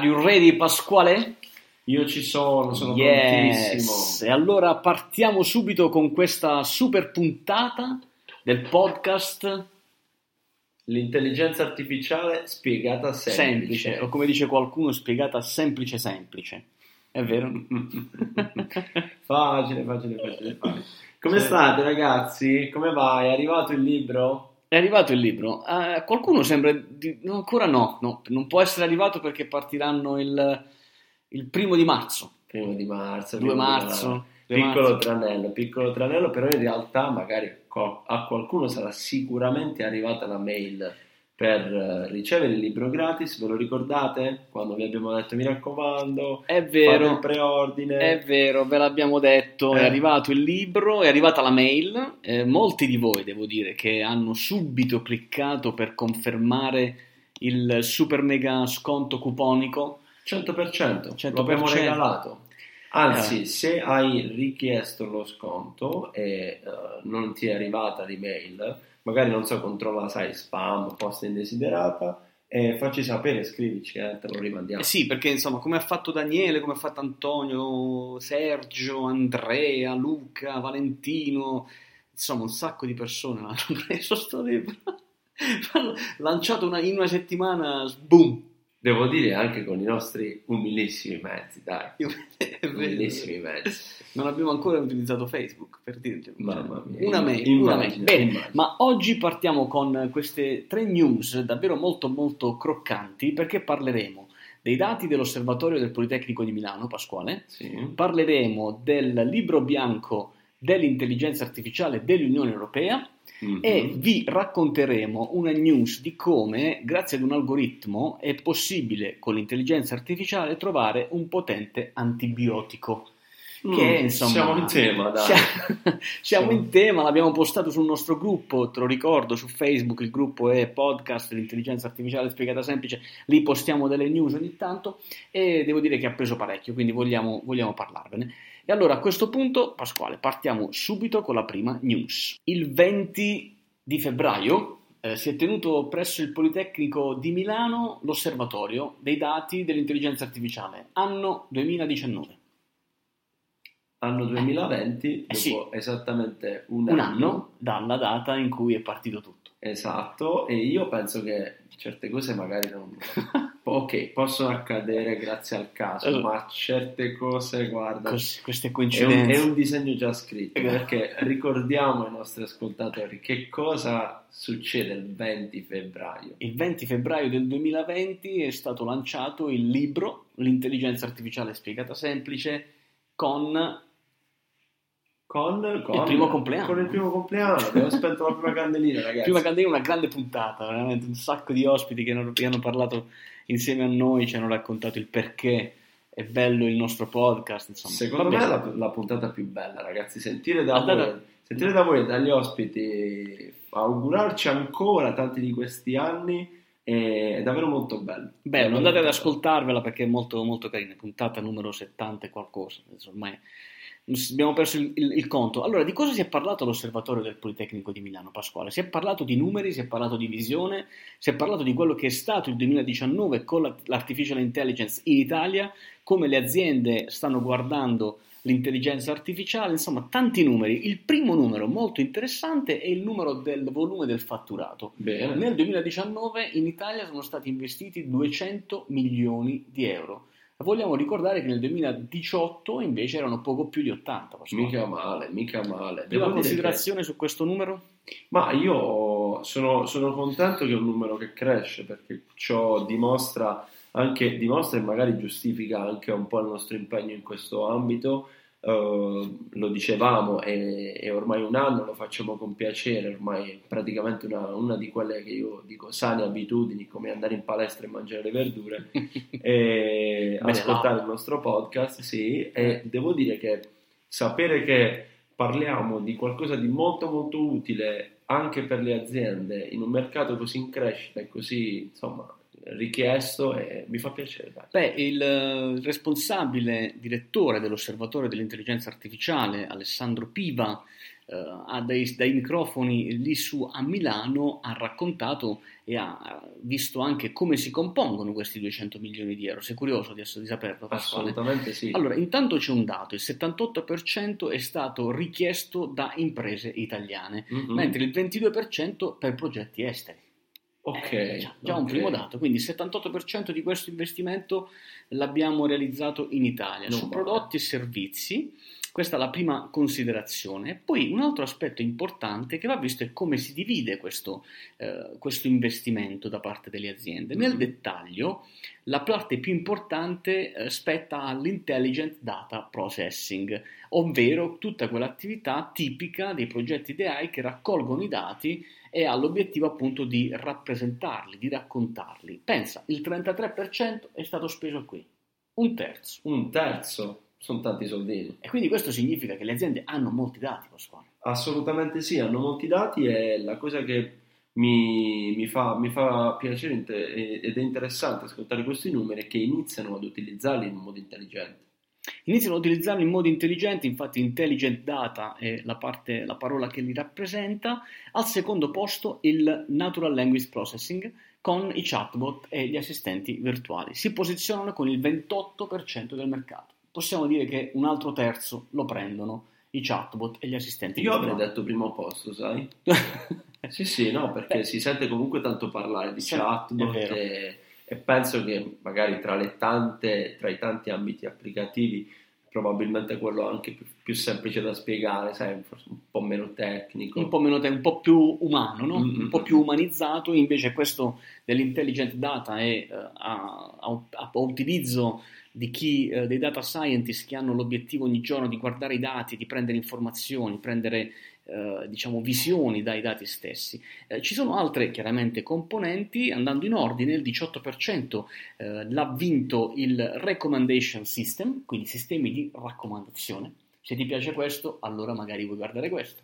Are you ready, Pasquale? Io ci sono, sono yes. prontissimo. E allora partiamo subito con questa super puntata del podcast L'intelligenza artificiale spiegata semplice. semplice, o come dice qualcuno, spiegata semplice semplice. È vero? facile, facile, facile, facile. Come state ragazzi? Come vai? È arrivato il libro? È arrivato il libro. Uh, qualcuno sembra... Di... No, ancora no, no, non può essere arrivato perché partiranno il, il primo di marzo. Primo di marzo. 2 marzo. Piccolo tranello, piccolo tranello, però in realtà magari a qualcuno sarà sicuramente arrivata la mail per ricevere il libro gratis, ve lo ricordate? Quando vi abbiamo detto mi raccomando, è vero, preordine. È vero, ve l'abbiamo detto, eh. è arrivato il libro, è arrivata la mail, eh, molti di voi devo dire che hanno subito cliccato per confermare il super mega sconto cuponico. 100%, 100%. lo abbiamo regalato. Anzi, eh. se hai richiesto lo sconto e uh, non ti è arrivata l'email, magari non so, controlla, sai, spam, posta indesiderata e facci sapere, scrivici, eh, te lo rimandiamo. Eh sì, perché insomma, come ha fatto Daniele, come ha fatto Antonio, Sergio, Andrea, Luca, Valentino, insomma, un sacco di persone hanno preso sto libro. lanciato una, in una settimana, boom, Devo dire anche con i nostri umilissimi mezzi, dai. umilissimi mezzi. Non abbiamo ancora utilizzato Facebook, per dirti. Mamma mia. Una mail, una mail. Bene, ma oggi partiamo con queste tre news davvero molto molto croccanti perché parleremo dei dati dell'Osservatorio del Politecnico di Milano, Pasquale. Sì. Parleremo del libro bianco dell'intelligenza artificiale dell'Unione Europea mm-hmm. e vi racconteremo una news di come, grazie ad un algoritmo, è possibile con l'intelligenza artificiale trovare un potente antibiotico. Che mm, insomma, siamo in tema, dai. Siamo, siamo in tema, l'abbiamo postato sul nostro gruppo, te lo ricordo, su Facebook, il gruppo è podcast l'intelligenza artificiale spiegata semplice, lì postiamo delle news ogni tanto e devo dire che ha preso parecchio, quindi vogliamo, vogliamo parlarvene. E allora a questo punto, Pasquale, partiamo subito con la prima news. Il 20 di febbraio eh, si è tenuto presso il Politecnico di Milano l'osservatorio dei dati dell'intelligenza artificiale, anno 2019 anno 2020, eh sì. esattamente un, un anno, anno, dalla data in cui è partito tutto. Esatto, e io penso che certe cose magari non... ok, possono accadere grazie al caso, allora, ma certe cose, guarda... Cos- queste coincidenze... È un, è un, disegno già scritto, perché ricordiamo ai nostri ascoltatori che cosa succede il 20 febbraio. Il 20 febbraio del 2020 è stato lanciato il libro L'intelligenza artificiale spiegata semplice con con, con, il primo compleanno. Con il primo compleanno, abbiamo spento la prima candelina, ragazzi. Prima candelina, una grande puntata, veramente un sacco di ospiti che hanno, che hanno parlato insieme a noi, ci hanno raccontato il perché è bello il nostro podcast. Insomma. Secondo me è la, la, puntata più bella, ragazzi. Sentire da, voi, sentire da voi dagli ospiti, augurarci ancora tanti di questi anni è davvero molto bello. Bello, andate ad ascoltarvela perché è molto, molto carina. Puntata numero 70 e qualcosa. Ormai abbiamo perso il, il, il, conto. Allora, di cosa si è parlato all'osservatorio del Politecnico di Milano, Pasquale? Si è parlato di numeri, si è parlato di visione, si è parlato di quello che è stato il 2019 con l'artificial intelligence in Italia, come le aziende stanno guardando l'intelligenza artificiale, insomma, tanti numeri. Il primo numero molto interessante è il numero del volume del fatturato. Bene. Nel 2019 in Italia sono stati investiti 200 milioni di euro Vogliamo ricordare che nel 2018 invece erano poco più di 80. Mica male, mica male. Prima considerazione che... su questo numero? Ma io sono, sono, contento che è un numero che cresce perché ciò dimostra, anche, dimostra e magari giustifica anche un po' il nostro impegno in questo ambito Uh, lo dicevamo e, e, ormai un anno lo facciamo con piacere, ormai è praticamente una, una, di quelle che io dico sane abitudini come andare in palestra e mangiare le verdure e ascoltare il nostro podcast, sì, e devo dire che sapere che parliamo di qualcosa di molto molto utile anche per le aziende in un mercato così in crescita e così insomma richiesto e mi fa piacere. Dai. Beh, il eh, responsabile direttore dell'Osservatorio dell'Intelligenza Artificiale, Alessandro Piva, ha dai, dai, microfoni lì su a Milano, ha raccontato e ha visto anche come si compongono questi 200 milioni di euro. Sei curioso di, di saperlo? Pasquale? Assolutamente sì. Allora, intanto c'è un dato, il 78% è stato richiesto da imprese italiane, mm-hmm. mentre il 22% per progetti esteri. Ok. Eh, già, già okay. un primo dato, quindi il 78% di questo investimento l'abbiamo realizzato in Italia, non su vale. prodotti e servizi questa è la prima considerazione. Poi un altro aspetto importante che va visto è come si divide questo, eh, questo investimento da parte delle aziende. Nel mm-hmm. dettaglio, la parte più importante eh, spetta all'intelligent data processing, ovvero tutta quell'attività tipica dei progetti di che raccolgono i dati e ha l'obiettivo appunto di rappresentarli, di raccontarli. Pensa, il 33% è stato speso qui, un terzo. Un terzo? Sono tanti soldini. E quindi questo significa che le aziende hanno molti dati, Pasquale. Assolutamente sì, hanno molti dati e la cosa che mi, mi, fa, mi fa, piacere ed è interessante ascoltare questi numeri è che iniziano ad utilizzarli in modo intelligente. Iniziano ad utilizzarli in modo intelligente, infatti intelligent data è la, parte, la parola che li rappresenta. Al secondo posto il natural language processing con i chatbot e gli assistenti virtuali. Si posizionano con il 28% del mercato possiamo dire che un altro terzo lo prendono i chatbot e gli assistenti. Io avrei detto primo posto, sai? sì, sì, no, perché Beh, si sente comunque tanto parlare di sì, chatbot e, e, penso che magari tra, tante, tra i tanti ambiti applicativi probabilmente quello anche più, più, semplice da spiegare, sai, un po' meno tecnico. Un po' meno tecnico, un po' più umano, no? mm-hmm. un po' più umanizzato, invece questo dell'intelligent data è uh, a, a, a, utilizzo di chi, eh, dei data scientist che hanno l'obiettivo ogni giorno di guardare i dati, di prendere informazioni, prendere eh, diciamo visioni dai dati stessi. Eh, ci sono altre chiaramente componenti, andando in ordine, il 18% eh, l'ha vinto il recommendation system, quindi sistemi di raccomandazione. Se ti piace questo, allora magari vuoi guardare questo.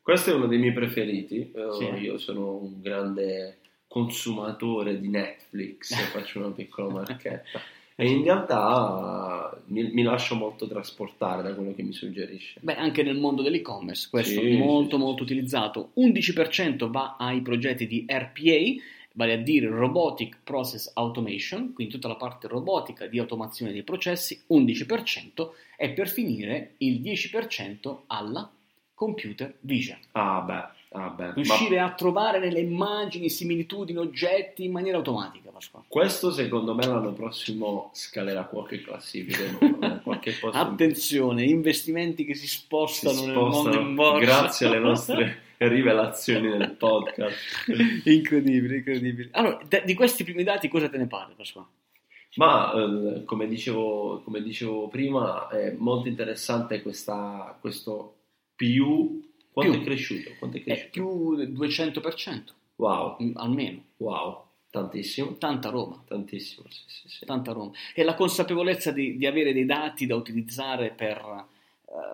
Questo è uno dei miei preferiti, eh, sì. io sono un grande consumatore di Netflix, faccio una piccola marchetta. E in realtà mi, mi, lascio molto trasportare da quello che mi suggerisce. Beh, anche nel mondo dell'e-commerce, questo sì, è molto sì, molto sì. utilizzato. 11% va ai progetti di RPA, vale a dire Robotic Process Automation, quindi tutta la parte robotica di automazione dei processi, 11%, e per finire il 10% alla computer vision. Ah beh, Ah, beh, riuscire ma... a trovare nelle immagini similitudini, oggetti in maniera automatica. Pasquale. Questo secondo me l'anno prossimo scalerà qualche classifica. qualche Attenzione, investimenti che si spostano, si spostano nel mondo in borsa. Grazie alle nostre rivelazioni nel podcast. incredibile, incredibile. Allora, di questi primi dati cosa te ne pare, Pasquale? Ma eh, come, dicevo, come, dicevo, prima, è molto interessante questa, questo più quanto più. è cresciuto? Quanto è cresciuto? È più del 200%. Wow. Mm, almeno. Wow. Tantissimo. Tanta roba. Tantissimo, sì, sì, sì. Tanta roba. E la consapevolezza di, di avere dei dati da utilizzare per eh,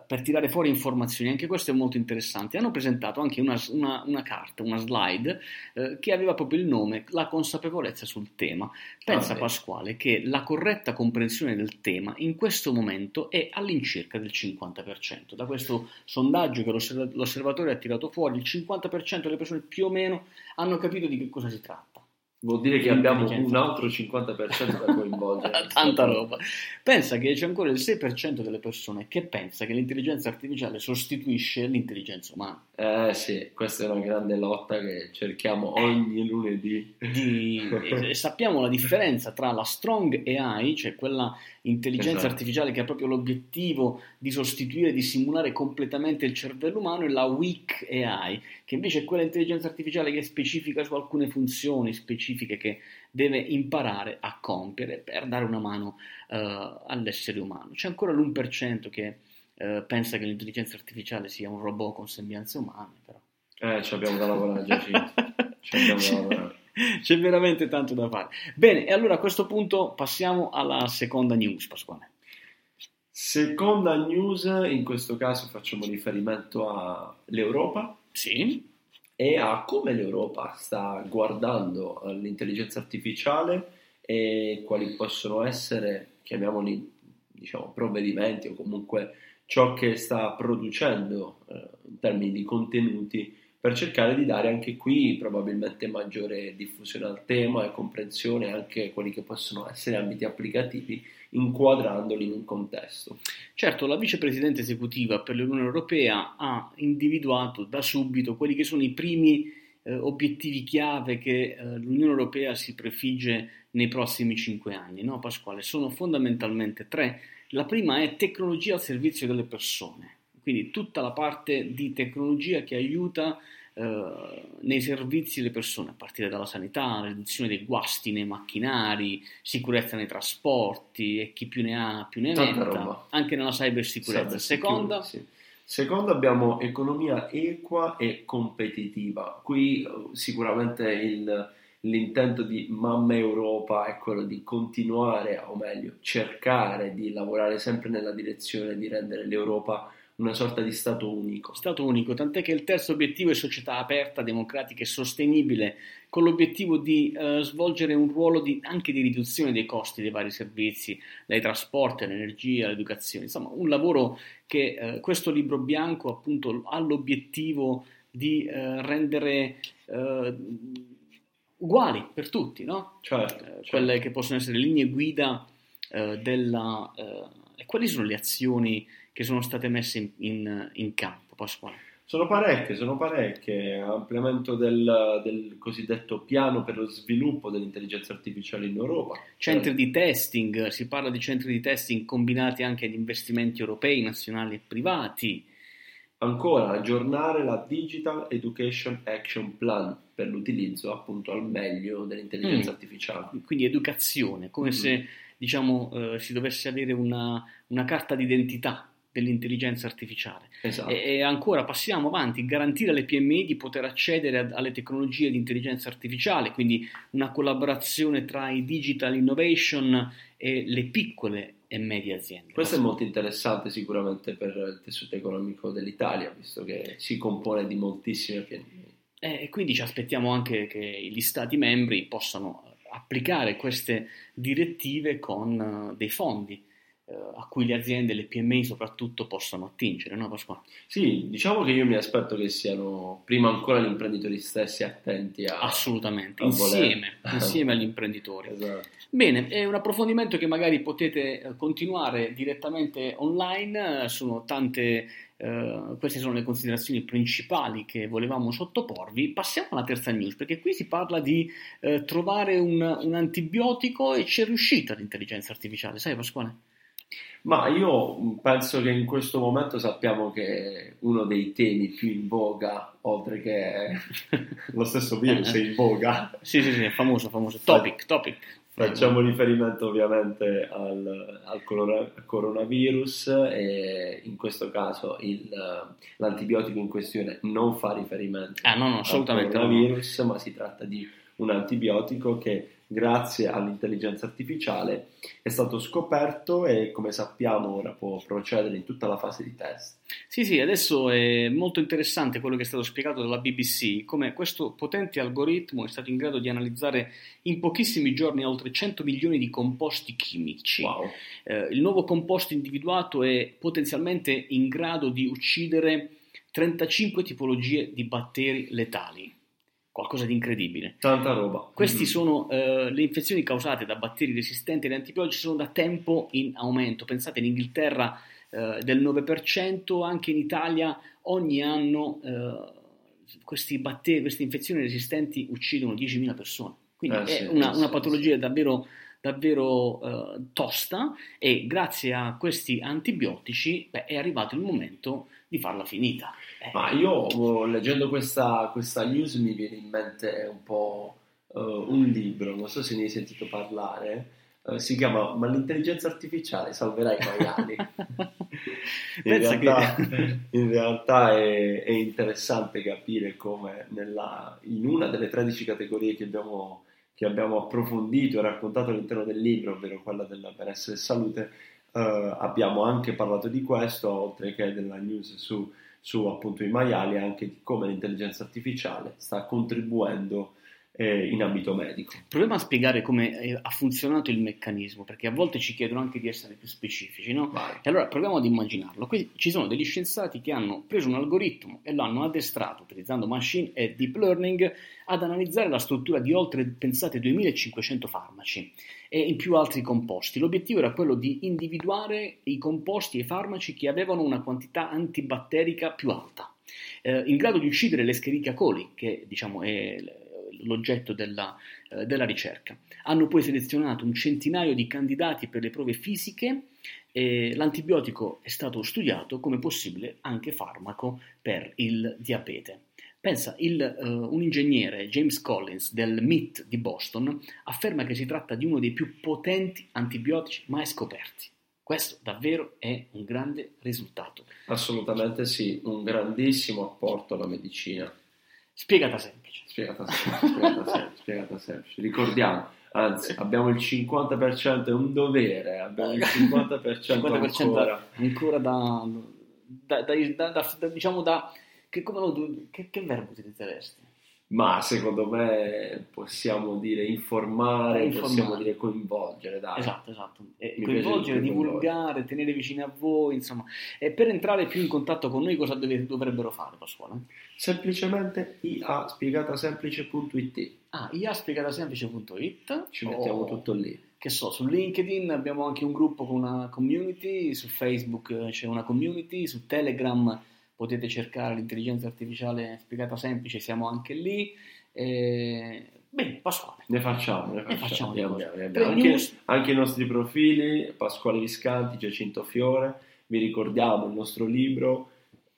per tirare fuori informazioni, anche questo è molto interessante. Hanno presentato anche una, una, una carta, una slide eh, che aveva proprio il nome La consapevolezza sul tema. Pensa ah, Pasquale che la corretta comprensione del tema in questo momento è all'incirca del 50%. Da questo sondaggio che l'osservatore ha tirato fuori, il 50% delle persone più o meno hanno capito di che cosa si tratta. Vuol dire che abbiamo un altro 50% da coinvolgere. Tanta roba. Pensa che c'è ancora il 6% delle persone che pensa che l'intelligenza artificiale sostituisce l'intelligenza umana. Eh sì, questa è una grande lotta che cerchiamo ogni lunedì. Di, e sappiamo la differenza tra la strong AI, cioè quella intelligenza esatto. artificiale che ha proprio l'obiettivo di sostituire, di simulare completamente il cervello umano, e la weak AI, che invece è quella intelligenza artificiale che è specifica su alcune funzioni specifiche che deve imparare a compiere per dare una mano uh, all'essere umano. C'è ancora l'1% che uh, pensa che l'intelligenza artificiale sia un robot con sembianze umane, però. Eh, ci abbiamo da lavorare, Giacinto. ci abbiamo da lavorare. C'è veramente tanto da fare. Bene, e allora a questo punto passiamo alla seconda news, Pasquale. Seconda news, in questo caso facciamo riferimento all'Europa. Sì e a come l'Europa sta guardando all'intelligenza artificiale e quali possono essere, chiamiamoli diciamo, provvedimenti o comunque ciò che sta producendo eh, in termini di contenuti per cercare di dare anche qui probabilmente maggiore diffusione al tema e comprensione anche quelli che possono essere ambiti applicativi inquadrandoli in un contesto. Certo, la vicepresidente esecutiva per l'Unione Europea ha individuato da subito quelli che sono i primi eh, obiettivi chiave che eh, l'Unione Europea si prefigge nei prossimi cinque anni, no Pasquale? Sono fondamentalmente tre. La prima è tecnologia al servizio delle persone, quindi tutta la parte di tecnologia che aiuta eh, nei servizi delle persone, a partire dalla sanità, riduzione dei guasti nei macchinari, sicurezza nei trasporti e chi più ne ha più ne metta, anche nella cybersicurezza. Seconda, sì. Secondo abbiamo economia equa e competitiva. Qui eh, sicuramente il, l'intento di Mamma Europa è quello di continuare, o meglio, cercare di lavorare sempre nella direzione di rendere l'Europa una sorta di Stato unico. Stato unico, tant'è che il terzo obiettivo è società aperta, democratica e sostenibile, con l'obiettivo di eh, svolgere un ruolo di, anche di riduzione dei costi dei vari servizi, dai trasporti all'energia, all'educazione, insomma un lavoro che eh, questo libro bianco appunto ha l'obiettivo di eh, rendere eh, uguali per tutti, no? Certo, eh, certo. Quelle che possono essere linee guida eh, della... e quali sono le azioni che sono state messe in, in, in campo, Pasquale? Sono parecchie, sono parecchie. Ampliamento del, del, cosiddetto piano per lo sviluppo dell'intelligenza artificiale in Europa. Centri di testing, si parla di centri di testing combinati anche ad investimenti europei, nazionali e privati. Ancora, aggiornare la Digital Education Action Plan per l'utilizzo appunto al meglio dell'intelligenza mm. artificiale. Quindi educazione, come mm. se diciamo eh, si dovesse avere una, una carta d'identità dell'intelligenza artificiale. Esatto. E, e, ancora passiamo avanti, garantire alle PMI di poter accedere a, alle tecnologie di intelligenza artificiale, quindi una collaborazione tra i digital innovation e le piccole e medie aziende. Questo è molto interessante sicuramente per il tessuto economico dell'Italia, visto che si compone di moltissime PMI. E quindi ci aspettiamo anche che gli Stati membri possano applicare queste direttive con uh, dei fondi eh, a cui le aziende, le PMI soprattutto, possono attingere, no Pasquale? Sì, diciamo che io mi aspetto che siano prima ancora gli imprenditori stessi attenti a... Assolutamente, a insieme, insieme agli imprenditori. Esatto. Bene, è un approfondimento che magari potete eh, continuare direttamente online, sono tante... Uh, queste sono le considerazioni principali che volevamo sottoporvi. Passiamo alla terza news, perché qui si parla di uh, trovare un, un antibiotico e c'è riuscita l'intelligenza artificiale, sai Pasquale? Ma io penso che in questo momento sappiamo che uno dei temi più in voga, oltre che lo stesso virus è in voga. sì, sì, sì, famoso, famoso. Topic, topic. Facciamo riferimento ovviamente al, al coronavirus e in questo caso il, l'antibiotico in questione non fa riferimento ah, no, no, al coronavirus, no. ma si tratta di un antibiotico che grazie all'intelligenza artificiale è stato scoperto e come sappiamo ora può procedere in tutta la fase di test. Sì, sì, adesso è molto interessante quello che è stato spiegato dalla BBC, come questo potente algoritmo è stato in grado di analizzare in pochissimi giorni oltre 100 milioni di composti chimici. Wow. Eh, il nuovo composto individuato è potenzialmente in grado di uccidere 35 tipologie di batteri letali qualcosa di incredibile. Tanta roba. Queste mm. sono uh, le infezioni causate da batteri resistenti agli antibiotici sono da tempo in aumento. Pensate in Inghilterra uh, del 9%, anche in Italia ogni anno uh, questi batteri, queste infezioni resistenti uccidono 10.000 persone. Quindi eh, è sì, una, sì, una, patologia sì. davvero davvero uh, tosta e grazie a questi antibiotici beh, è arrivato il momento di farla finita. Eh. Ma io oh, leggendo questa, questa, news mi viene in mente un po' uh, un libro, non so se ne hai sentito parlare, uh, si chiama Ma l'intelligenza artificiale salverà i maiali. in, realtà, che... in realtà è, è, interessante capire come nella, in una delle 13 categorie che abbiamo, che abbiamo approfondito e raccontato all'interno del libro, ovvero quella del benessere e salute, uh, abbiamo anche parlato di questo, oltre che della news su su appunto i maiali anche di come l'intelligenza artificiale sta contribuendo eh, in ambito medico. Proviamo a spiegare come eh, ha funzionato il meccanismo, perché a volte ci chiedono anche di essere più specifici, no? Vai. E allora proviamo ad immaginarlo. Qui ci sono degli scienziati che hanno preso un algoritmo e l'hanno addestrato utilizzando machine e deep learning ad analizzare la struttura di oltre, pensate, 2500 farmaci e in più altri composti. L'obiettivo era quello di individuare i composti e i farmaci che avevano una quantità antibatterica più alta, eh, in grado di uccidere l'Escherichia coli, che diciamo è l'oggetto della, eh, della ricerca. Hanno poi selezionato un centinaio di candidati per le prove fisiche e l'antibiotico è stato studiato come possibile anche farmaco per il diabete. Pensa, il, uh, un ingegnere, James Collins, del MIT di Boston, afferma che si tratta di uno dei più potenti antibiotici mai scoperti. Questo davvero è un grande risultato. Assolutamente sì, un grandissimo apporto alla medicina. Spiegata semplice. Spiegata semplice, spiegata semplice, spiegata semplice. Ricordiamo, anzi, abbiamo il 50%, è un dovere, abbiamo il 50%, 50% ancora. ancora da, da, da, da, diciamo da, che, come lo, che, che verbo utilizzeresti? Ma secondo me possiamo dire informare, informare. possiamo dire coinvolgere. Dai. Esatto, esatto. E coinvolgere, divulgare, tenere vicino a voi, insomma. E per entrare più in contatto con noi cosa dov- dovrebbero fare, Pasquale? Semplicemente iaspiegatasemplice.it Ah, iaspiegatasemplice.it Ci mettiamo oh. tutto lì. Che so, su LinkedIn abbiamo anche un gruppo con una community, su Facebook c'è una community, su Telegram potete cercare l'intelligenza artificiale spiegata semplice, siamo anche lì. Eh, bene, Pasquale. Ne facciamo, ne facciamo. Ne facciamo andiamo, andiamo. Anche, anche, i nostri profili, Pasquale Viscanti, Giacinto Fiore, vi ricordiamo il nostro libro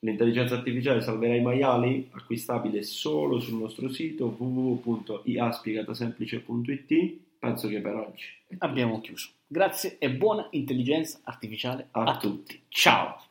L'intelligenza artificiale salverà i maiali, acquistabile solo sul nostro sito www.iaspiegatasemplice.it. Penso che per oggi abbiamo chiuso. Grazie e buona intelligenza artificiale a, a tutti. Ciao!